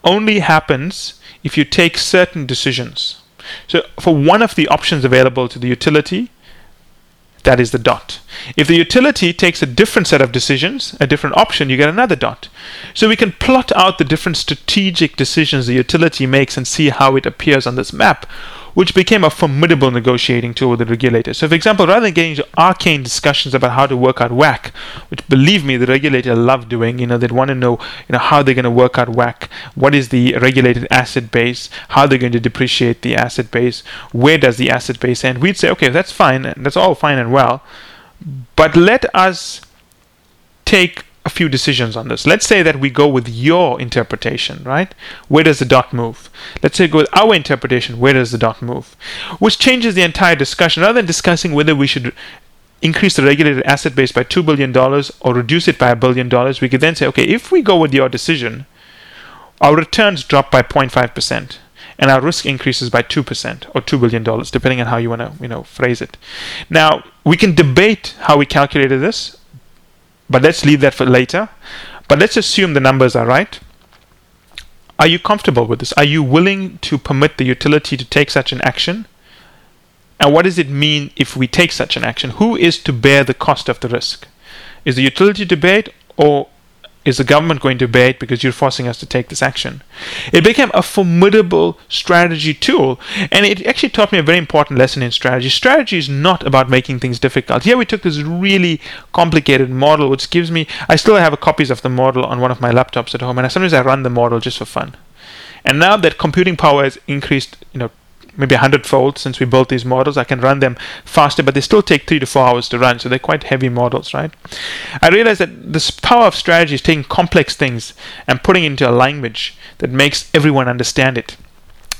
only happens if you take certain decisions. So for one of the options available to the utility, that is the dot. If the utility takes a different set of decisions, a different option, you get another dot. So we can plot out the different strategic decisions the utility makes and see how it appears on this map which became a formidable negotiating tool with the regulator. So, for example, rather than getting into arcane discussions about how to work out WACC, which believe me, the regulator loved doing, you know, they'd want to know, you know, how they're going to work out WACC, what is the regulated asset base, how they're going to depreciate the asset base, where does the asset base end. We'd say, okay, that's fine, that's all fine and well, but let us take a few decisions on this. Let's say that we go with your interpretation, right? Where does the dot move? Let's say go with our interpretation. Where does the dot move? Which changes the entire discussion. Rather than discussing whether we should increase the regulated asset base by $2 billion or reduce it by a billion dollars, we could then say, okay, if we go with your decision, our returns drop by 0.5% and our risk increases by 2% or $2 billion, depending on how you want to you know, phrase it. Now, we can debate how we calculated this. But let's leave that for later. But let's assume the numbers are right. Are you comfortable with this? Are you willing to permit the utility to take such an action? And what does it mean if we take such an action? Who is to bear the cost of the risk? Is the utility to bear it or is the government going to bear it because you're forcing us to take this action? It became a formidable strategy tool, and it actually taught me a very important lesson in strategy. Strategy is not about making things difficult. Here we took this really complicated model, which gives me, I still have copies of the model on one of my laptops at home, and sometimes I run the model just for fun. And now that computing power has increased, you know, maybe a hundredfold since we built these models. I can run them faster, but they still take three to four hours to run, so they're quite heavy models, right? I realized that this power of strategy is taking complex things and putting into a language that makes everyone understand it.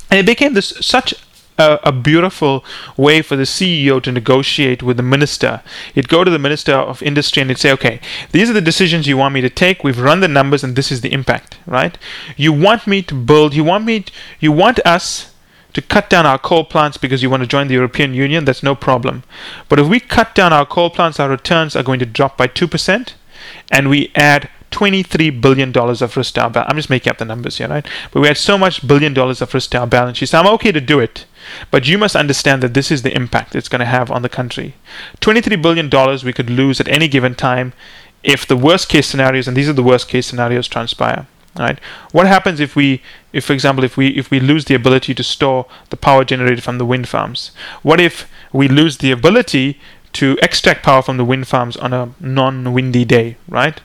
And it became this such a, a, beautiful way for the CEO to negotiate with the minister. He'd go to the minister of industry and he'd say, okay, these are the decisions you want me to take. We've run the numbers and this is the impact, right? You want me to build, you want me, to, you want us to cut down our coal plants because you want to join the European Union, that's no problem. But if we cut down our coal plants, our returns are going to drop by 2%, and we add $23 billion of risk to our balance. I'm just making up the numbers here, right? But we had so much billion dollars of risk to our balance sheet. So I'm okay to do it. But you must understand that this is the impact it's going to have on the country. $23 billion we could lose at any given time if the worst case scenarios, and these are the worst case scenarios, transpire. Right? What happens if we, if for example, if we if we lose the ability to store the power generated from the wind farms? What if we lose the ability to extract power from the wind farms on a non-windy day? Right?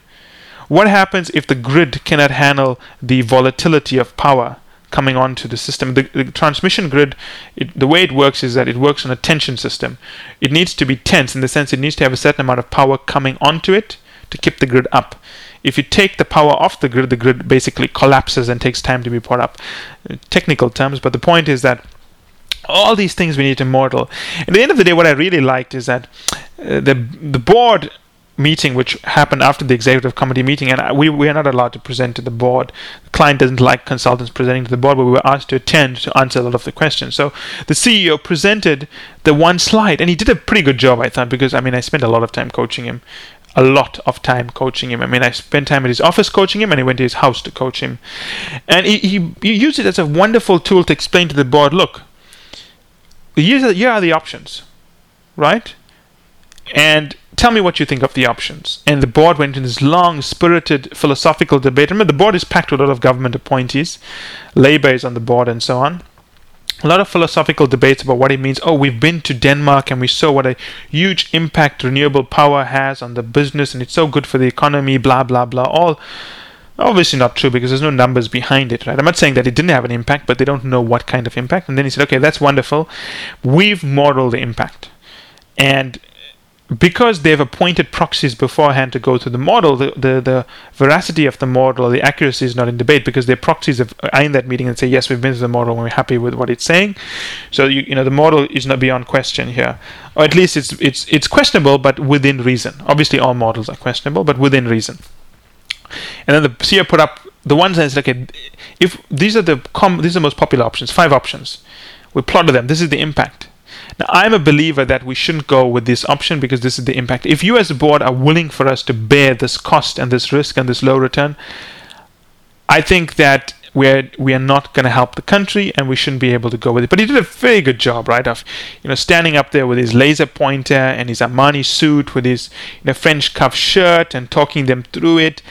What happens if the grid cannot handle the volatility of power coming onto the system? The, the transmission grid, it, the way it works is that it works on a tension system. It needs to be tense in the sense it needs to have a certain amount of power coming onto it to keep the grid up. If you take the power off the grid, the grid basically collapses and takes time to be put up. Technical terms, but the point is that all these things we need to model. At the end of the day, what I really liked is that uh, the the board meeting which happened after the executive committee meeting and we, we are not allowed to present to the board the client doesn't like consultants presenting to the board but we were asked to attend to answer a lot of the questions so the ceo presented the one slide and he did a pretty good job i thought because i mean i spent a lot of time coaching him a lot of time coaching him. I mean, I spent time at his office coaching him, and I went to his house to coach him. And he, he, he used it as a wonderful tool to explain to the board look, here are, the options, right? And tell me what you think of the options. And the board went in this long, spirited, philosophical debate. Remember, the board is packed with a lot of government appointees, Labour is on the board, and so on. A lot of philosophical debates about what it means. Oh, we've been to Denmark and we saw what a huge impact renewable power has on the business, and it's so good for the economy, blah, blah, blah. All obviously not true because there's no numbers behind it, right? I'm not saying that it didn't have an impact, but they don't know what kind of impact. And then he said, okay, that's wonderful. We've modeled the impact. And because they've appointed proxies beforehand to go through the model, the, the, the veracity of the model, the accuracy is not in debate because their proxies have, uh, are in that meeting and say, yes, we've been to the model and we're happy with what it's saying. So you, you know the model is not beyond question here, or at least it's it's it's questionable, but within reason. Obviously, all models are questionable, but within reason. And then the CEO put up the one sense, okay, if these are the com- these are the most popular options, five options, we plotted them. This is the impact now, I'm a believer that we shouldn't go with this option because this is the impact. If you, as a board, are willing for us to bear this cost and this risk and this low return, I think that we're we are not going to help the country and we shouldn't be able to go with it. But he did a very good job, right? Of you know standing up there with his laser pointer and his Armani suit with his you know French cuff shirt and talking them through it.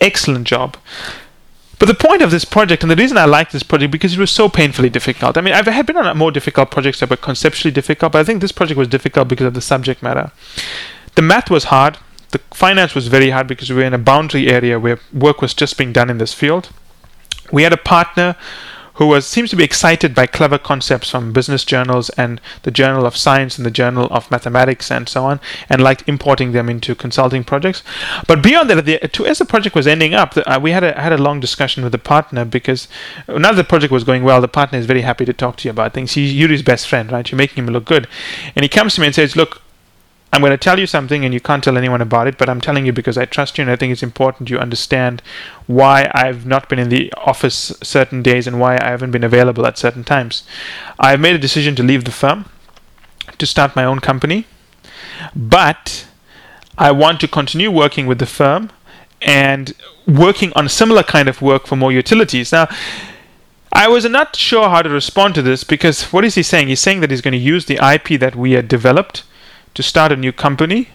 Excellent job. But the point of this project, and the reason I like this project, because it was so painfully difficult. I mean, I've had been on more difficult projects that were conceptually difficult, but I think this project was difficult because of the subject matter. The math was hard. The finance was very hard because we were in a boundary area where work was just being done in this field. We had a partner who was seems to be excited by clever concepts from business journals and the Journal of Science and the Journal of Mathematics and so on, and liked importing them into consulting projects. But beyond that, the, to, as the project was ending up, the, uh, we had a had a long discussion with the partner because now the project was going well, the partner is very happy to talk to you about things. He's Yuri's best friend, right? You're making him look good, and he comes to me and says, "Look, I'm going to tell you something and you can't tell anyone about it, but I'm telling you because I trust you and I think it's important you understand why I've not been in the office certain days and why I haven't been available at certain times. I've made a decision to leave the firm to start my own company, but I want to continue working with the firm and working on a similar kind of work for more utilities. Now, I was not sure how to respond to this because what is he saying? He's saying that he's going to use the IP that we had developed to start a new company.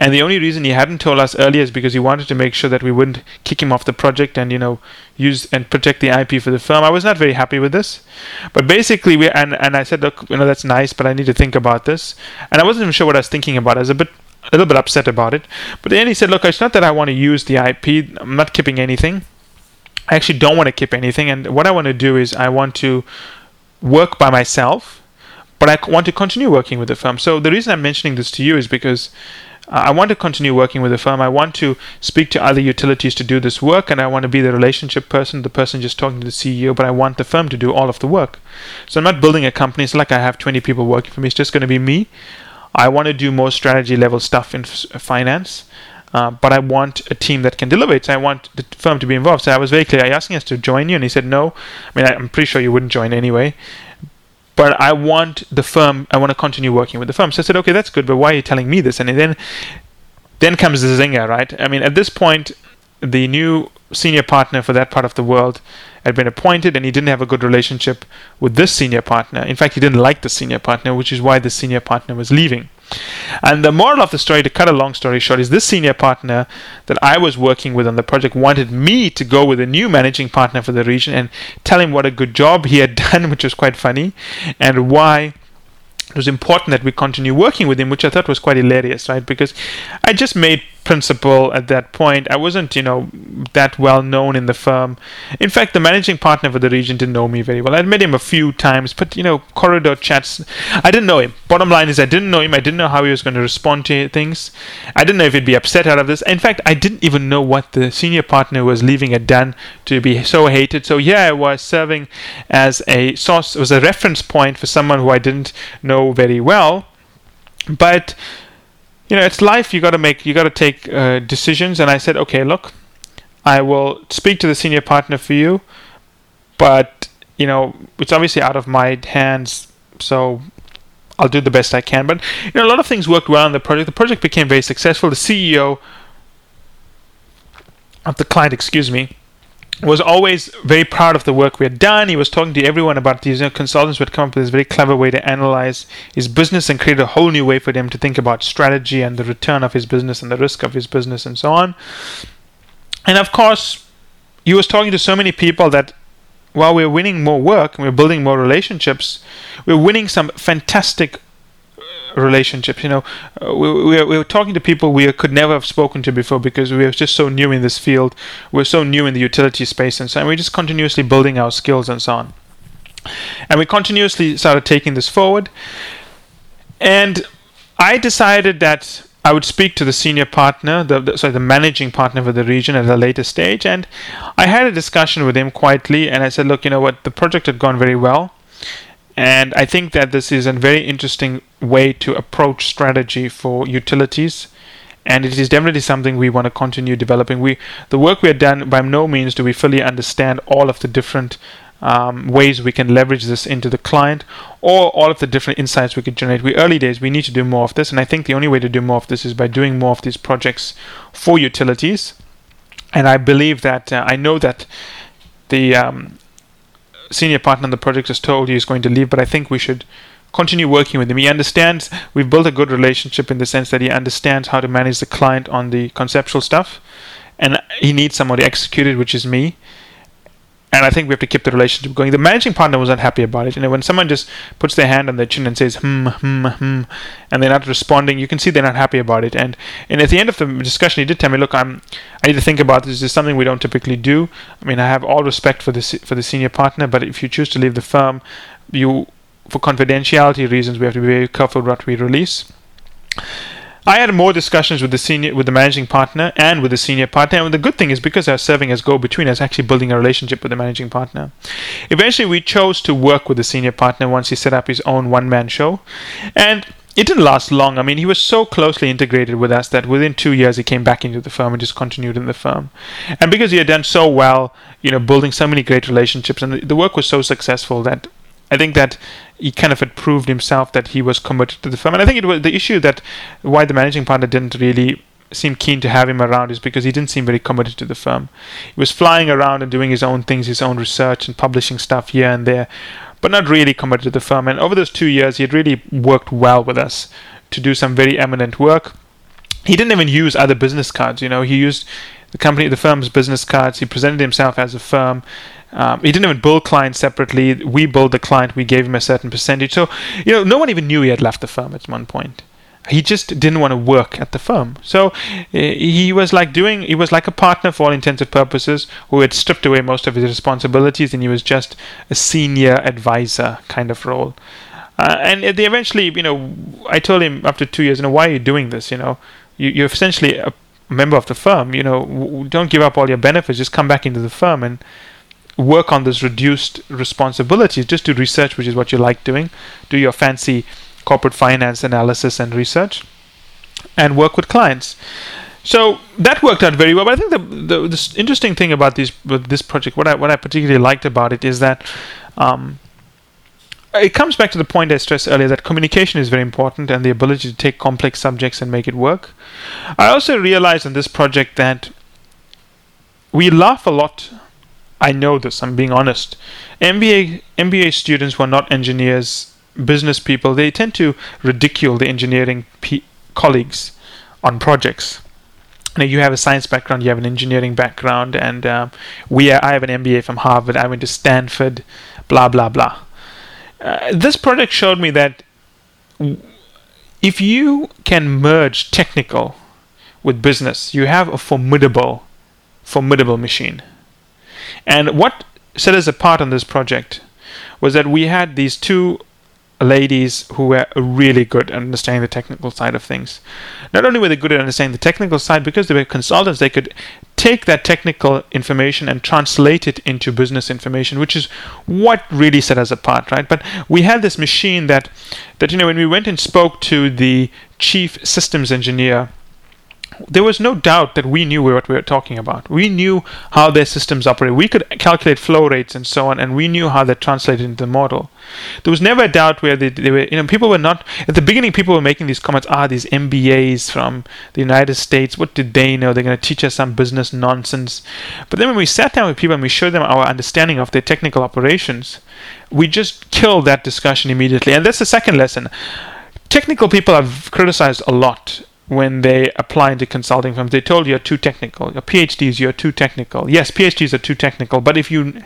And the only reason he hadn't told us earlier is because he wanted to make sure that we wouldn't kick him off the project and you know use and protect the IP for the firm. I was not very happy with this, but basically we and and I said, look, you know that's nice, but I need to think about this. And I wasn't even sure what I was thinking about. I was a bit a little bit upset about it. But then he said, look, it's not that I want to use the IP. I'm not keeping anything. I actually don't want to keep anything. And what I want to do is I want to work by myself but I want to continue working with the firm. So the reason I'm mentioning this to you is because I want to continue working with the firm. I want to speak to other utilities to do this work, and I want to be the relationship person, the person just talking to the CEO, but I want the firm to do all of the work. So I'm not building a company. It's like I have 20 people working for me. It's just going to be me. I want to do more strategy level stuff in f- finance. Uh, but I want a team that can deliver it. So I want the firm to be involved. So I was very clear. I asked us to join you, and he said no. I mean, I'm pretty sure you wouldn't join anyway but I want the firm, I want to continue working with the firm. So I said, okay, that's good, but why are you telling me this? And then, then comes the zinger, right? I mean, at this point, the new senior partner for that part of the world had been appointed and he didn't have a good relationship with this senior partner. In fact, he didn't like the senior partner, which is why the senior partner was leaving. And the moral of the story, to cut a long story short, is this senior partner that I was working with on the project wanted me to go with a new managing partner for the region and tell him what a good job he had done, which was quite funny, and why it was important that we continue working with him, which I thought was quite hilarious, right? Because I just made principal at that point. I wasn't, you know, that well known in the firm. In fact, the managing partner for the region didn't know me very well. I'd met him a few times, but you know, corridor chats. I didn't know him. Bottom line is, I didn't know him. I didn't know how he was going to respond to things. I didn't know if he'd be upset out of this. In fact, I didn't even know what the senior partner was leaving had done to be so hated. So yeah, I was serving as a source, was a reference point for someone who I didn't know very well, but you know, it's life. You got to make, you got to take uh, decisions. And I said, okay, look, I will speak to the senior partner for you, but you know, it's obviously out of my hands. So I'll do the best I can. But you know, a lot of things worked well in the project. The project became very successful. The CEO of the client, excuse me, was always very proud of the work we had done. He was talking to everyone about these you know, consultants who had come up with this very clever way to analyze his business and create a whole new way for them to think about strategy and the return of his business and the risk of his business and so on. And of course, he was talking to so many people that while we're winning more work and we're building more relationships, we're winning some fantastic relationships. You know, uh, we, we, we were talking to people we could never have spoken to before because we were just so new in this field. We're so new in the utility space and so on. We're just continuously building our skills and so on. And we continuously started taking this forward. And I decided that I would speak to the senior partner, the, the, sorry, the managing partner for the region at a later stage. And I had a discussion with him quietly, and I said, "Look, you know what? The project had gone very well. And I think that this is a very interesting way to approach strategy for utilities. And it is definitely something we want to continue developing. We the work we have done by no means do we fully understand all of the different um, ways we can leverage this into the client or all of the different insights we could generate. We early days we need to do more of this, and I think the only way to do more of this is by doing more of these projects for utilities. And I believe that uh, I know that the um, senior partner on the project has told you he's going to leave, but I think we should continue working with him. He understands we've built a good relationship in the sense that he understands how to manage the client on the conceptual stuff, and he needs someone to execute it, which is me and I think we have to keep the relationship going. The managing partner was unhappy about it. You know, when someone just puts their hand on their chin and says hmm hmm hmm, and they're not responding, you can see they're not happy about it. And and at the end of the discussion, he did tell me, look, I'm I need to think about this. This is something we don't typically do. I mean, I have all respect for this for the senior partner, but if you choose to leave the firm, you for confidentiality reasons, we have to be very careful what we release. I had more discussions with the senior, with the managing partner, and with the senior partner. And the good thing is because I was serving as go-between, I was actually building a relationship with the managing partner. Eventually, we chose to work with the senior partner once he set up his own one-man show, and it didn't last long. I mean, he was so closely integrated with us that within two years he came back into the firm and just continued in the firm. And because he had done so well, you know, building so many great relationships, and the, the work was so successful that I think that he kind of had proved himself that he was committed to the firm. And I think it was the issue that why the managing partner didn't really seem keen to have him around is because he didn't seem very committed to the firm. He was flying around and doing his own things, his own research and publishing stuff here and there, but not really committed to the firm. And over those two years, he had really worked well with us to do some very eminent work. He didn't even use other business cards, you know, he used the company, the firm's business cards. He presented himself as a firm um, he didn't even build clients separately. We built the client. We gave him a certain percentage. So, you know, no one even knew he had left the firm at one point. He just didn't want to work at the firm. So eh, he was like doing, he was like a partner for all intents and purposes who had stripped away most of his responsibilities and he was just a senior advisor kind of role. Uh, and they eventually, you know, I told him after two years, you know, why are you doing this? You know, you, you're essentially a member of the firm. You know, don't give up all your benefits. Just come back into the firm and work on this reduced responsibility just do research, which is what you like doing, do your fancy corporate finance analysis and research, and work with clients. So that worked out very well. But I think the, the interesting thing about this this project, what I what I particularly liked about it is that um, it comes back to the point I stressed earlier that communication is very important and the ability to take complex subjects and make it work. I also realized in this project that we laugh a lot. I know this, I'm being honest. MBA MBA students who are not engineers, business people, they tend to ridicule the engineering pe- colleagues on projects. Now you have a science background, you have an engineering background, and um, we are, I have an MBA from Harvard. I went to Stanford, blah blah blah. Uh, this project showed me that if you can merge technical with business, you have a formidable, formidable machine. And what set us apart on this project was that we had these two ladies who were really good at understanding the technical side of things. Not only were they good at understanding the technical side, because they were consultants, they could take that technical information and translate it into business information, which is what really set us apart, right? But we had this machine that, that you know, when we went and spoke to the chief systems engineer there was no doubt that we knew what we were talking about. We knew how their systems operate. We could calculate flow rates and so on, and we knew how that translated into the model. There was never a doubt where they, they were, you know, people were not, at the beginning, people were making these comments, ah, these MBAs from the United States, what did they know? They're going to teach us some business nonsense. But then when we sat down with people and we showed them our understanding of their technical operations, we just killed that discussion immediately. And that's the second lesson. Technical people have criticized a lot when they apply into consulting firms. They told you you're too technical. Your PhDs, you're too technical. Yes, PhDs are too technical, but if you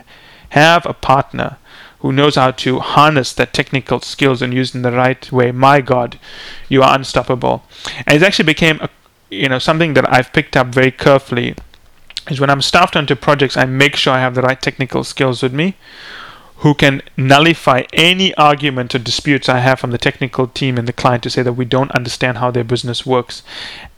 have a partner who knows how to harness that technical skills and use in the right way, my God, you are unstoppable. And it actually became a, you know something that I've picked up very carefully. Is when I'm staffed onto projects, I make sure I have the right technical skills with me who can nullify any argument or disputes I have from the technical team and the client to say that we don't understand how their business works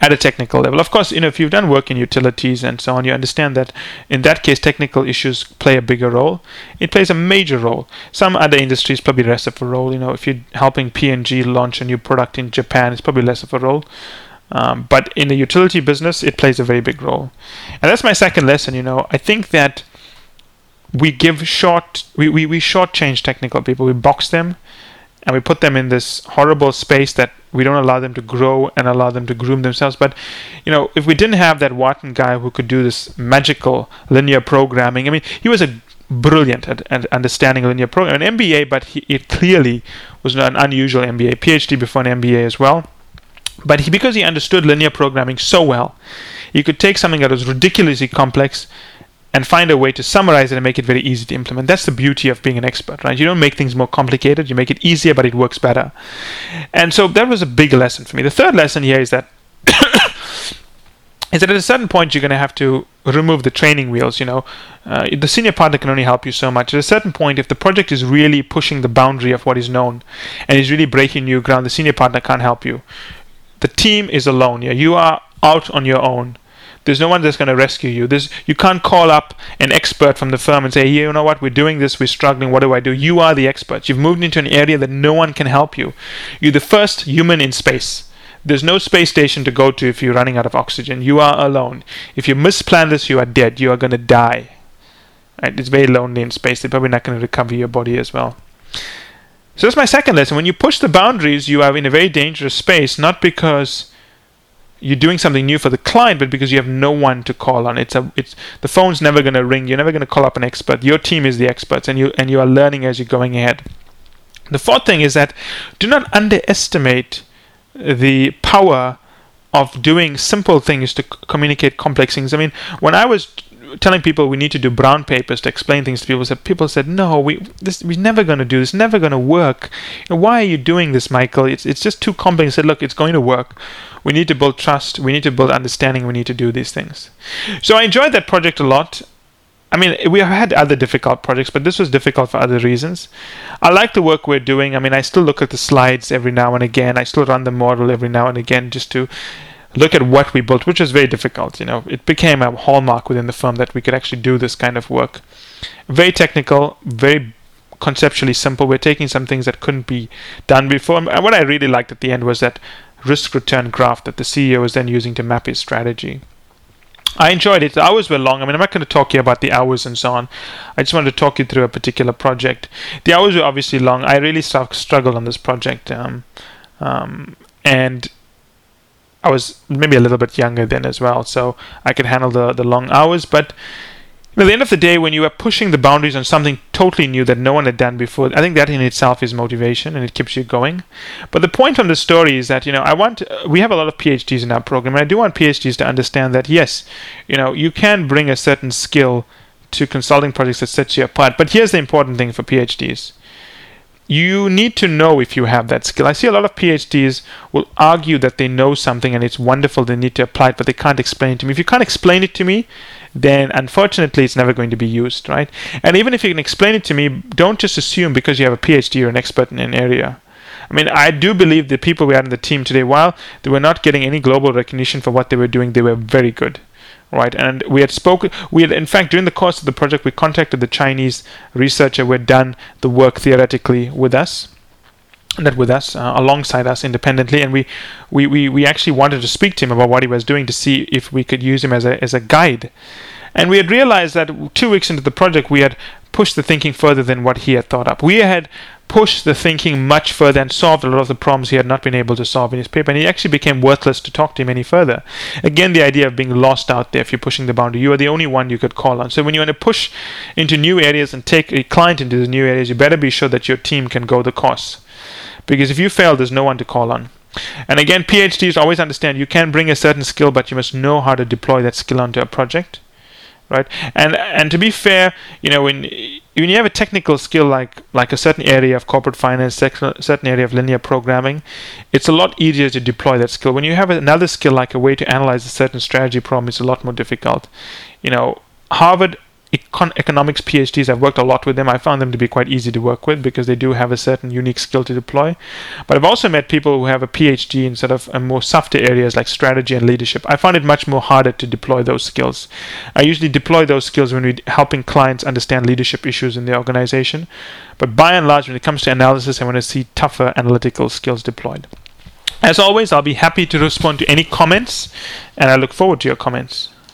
at a technical level. Of course, you know, if you've done work in utilities and so on, you understand that in that case, technical issues play a bigger role. It plays a major role. Some other industries probably less of a role. You know, if you're helping P&G launch a new product in Japan, it's probably less of a role. Um, but in the utility business, it plays a very big role. And that's my second lesson. You know, I think that we give short we, we, we shortchange technical people. We box them and we put them in this horrible space that we don't allow them to grow and allow them to groom themselves. But you know if we didn't have that Wharton guy who could do this magical linear programming i mean he was a brilliant at, at understanding linear programming an mba but he, it clearly was an unusual mba phd before an mba as well. But he, because he understood linear programming so well he could take something that was ridiculously complex and find a way to summarize it and make it very easy to implement. That's the beauty of being an expert, right? You don't make things more complicated, you make it easier, but it works better. And so that was a big lesson for me. The third lesson here is that is that at a certain point you're going to have to remove the training wheels. You know, uh, the senior partner can only help you so much. At a certain point, if the project is really pushing the boundary of what is known and is really breaking new ground, the senior partner can't help you. The team is alone. Yeah, you are out on your own there's no one that's going to rescue you. There's, you can't call up an expert from the firm and say, hey, you know what, we're doing this, we're struggling, what do I do? You are the expert. You've moved into an area that no one can help you. You're the first human in space. There's no space station to go to if you're running out of oxygen. You are alone. If you misplan this, you are dead. You are going to die. Right? It's very lonely in space. They're probably not going to recover your body as well. So that's my second lesson. When you push the boundaries, you are in a very dangerous space, not because you're doing something new for the client, but because you have no one to call on. It's a it's the phone's never going to ring. You're never going to call up an expert. Your team is the experts, and you and you are learning as you're going ahead. The fourth thing is that do not underestimate the power of doing simple things to communicate complex things. I mean, when I was telling people we need to do brown papers to explain things to people. So people said, "No, we this we're never going to do this. Never going to work. You know, why are you doing this, Michael? It's it's just too complex." I said, "Look, it's going to work. We need to build trust. We need to build understanding. We need to do these things." So I enjoyed that project a lot. I mean, we have had other difficult projects, but this was difficult for other reasons. I like the work we're doing. I mean, I still look at the slides every now and again. I still run the model every now and again just to look at what we built, which was very difficult. You know, it became a hallmark within the firm that we could actually do this kind of work. Very technical, very conceptually simple. We're taking some things that couldn't be done before. And what I really liked at the end was that risk return graph that the CEO was then using to map his strategy. I enjoyed it. The hours were long. I mean, I'm not going to talk you about the hours and so on. I just wanted to talk you through a particular project. The hours were obviously long. I really struggled on this project, um, um, and I was maybe a little bit younger then as well, so I could handle the the long hours. But at the end of the day, when you are pushing the boundaries on something totally new that no one had done before, I think that in itself is motivation and it keeps you going. But the point on the story is that you know I want we have a lot of PhDs in our program, and I do want PhDs to understand that yes, you know you can bring a certain skill to consulting projects that sets you apart. But here's the important thing for PhDs you need to know if you have that skill. I see a lot of PhDs will argue that they know something and it's wonderful, they need to apply it, but they can't explain it to me. If you can't explain it to me, then unfortunately it's never going to be used, right? And even if you can explain it to me, don't just assume because you have a PhD or an expert in an area. I mean, I do believe the people we had in the team today, while they were not getting any global recognition for what they were doing, they were very good right? And we had spoken, we had, in fact, during the course of the project, we contacted the Chinese researcher who had done the work theoretically with us. Not with us, uh, alongside us independently, and we, we, we, we actually wanted to speak to him about what he was doing to see if we could use him as a, as a guide. And we had realized that two weeks into the project, we had pushed the thinking further than what he had thought up. We had pushed the thinking much further and solved a lot of the problems he had not been able to solve in his paper, and he actually became worthless to talk to him any further. Again, the idea of being lost out there if you're pushing the boundary, you are the only one you could call on. So when you want to push into new areas and take a client into the new areas, you better be sure that your team can go the course. Because if you fail, there's no one to call on. And again, PhDs always understand you can bring a certain skill, but you must know how to deploy that skill onto a project right? And and to be fair, you know, when when you have a technical skill like like a certain area of corporate finance, certain area of linear programming, it's a lot easier to deploy that skill. When you have another skill like a way to analyze a certain strategy problem, it's a lot more difficult. You know, Harvard econ- economics PhDs, I've worked a lot with them. I found them to be quite easy to work with because they do have a certain unique skill to deploy. But I've also met people who have a PhD in sort of uh, more softer areas like strategy and leadership. I find it much more harder to deploy those skills. I usually deploy those skills when we're helping clients understand leadership issues in the organization. But by and large, when it comes to analysis, I want to see tougher analytical skills deployed. As always, I'll be happy to respond to any comments, and I look forward to your comments.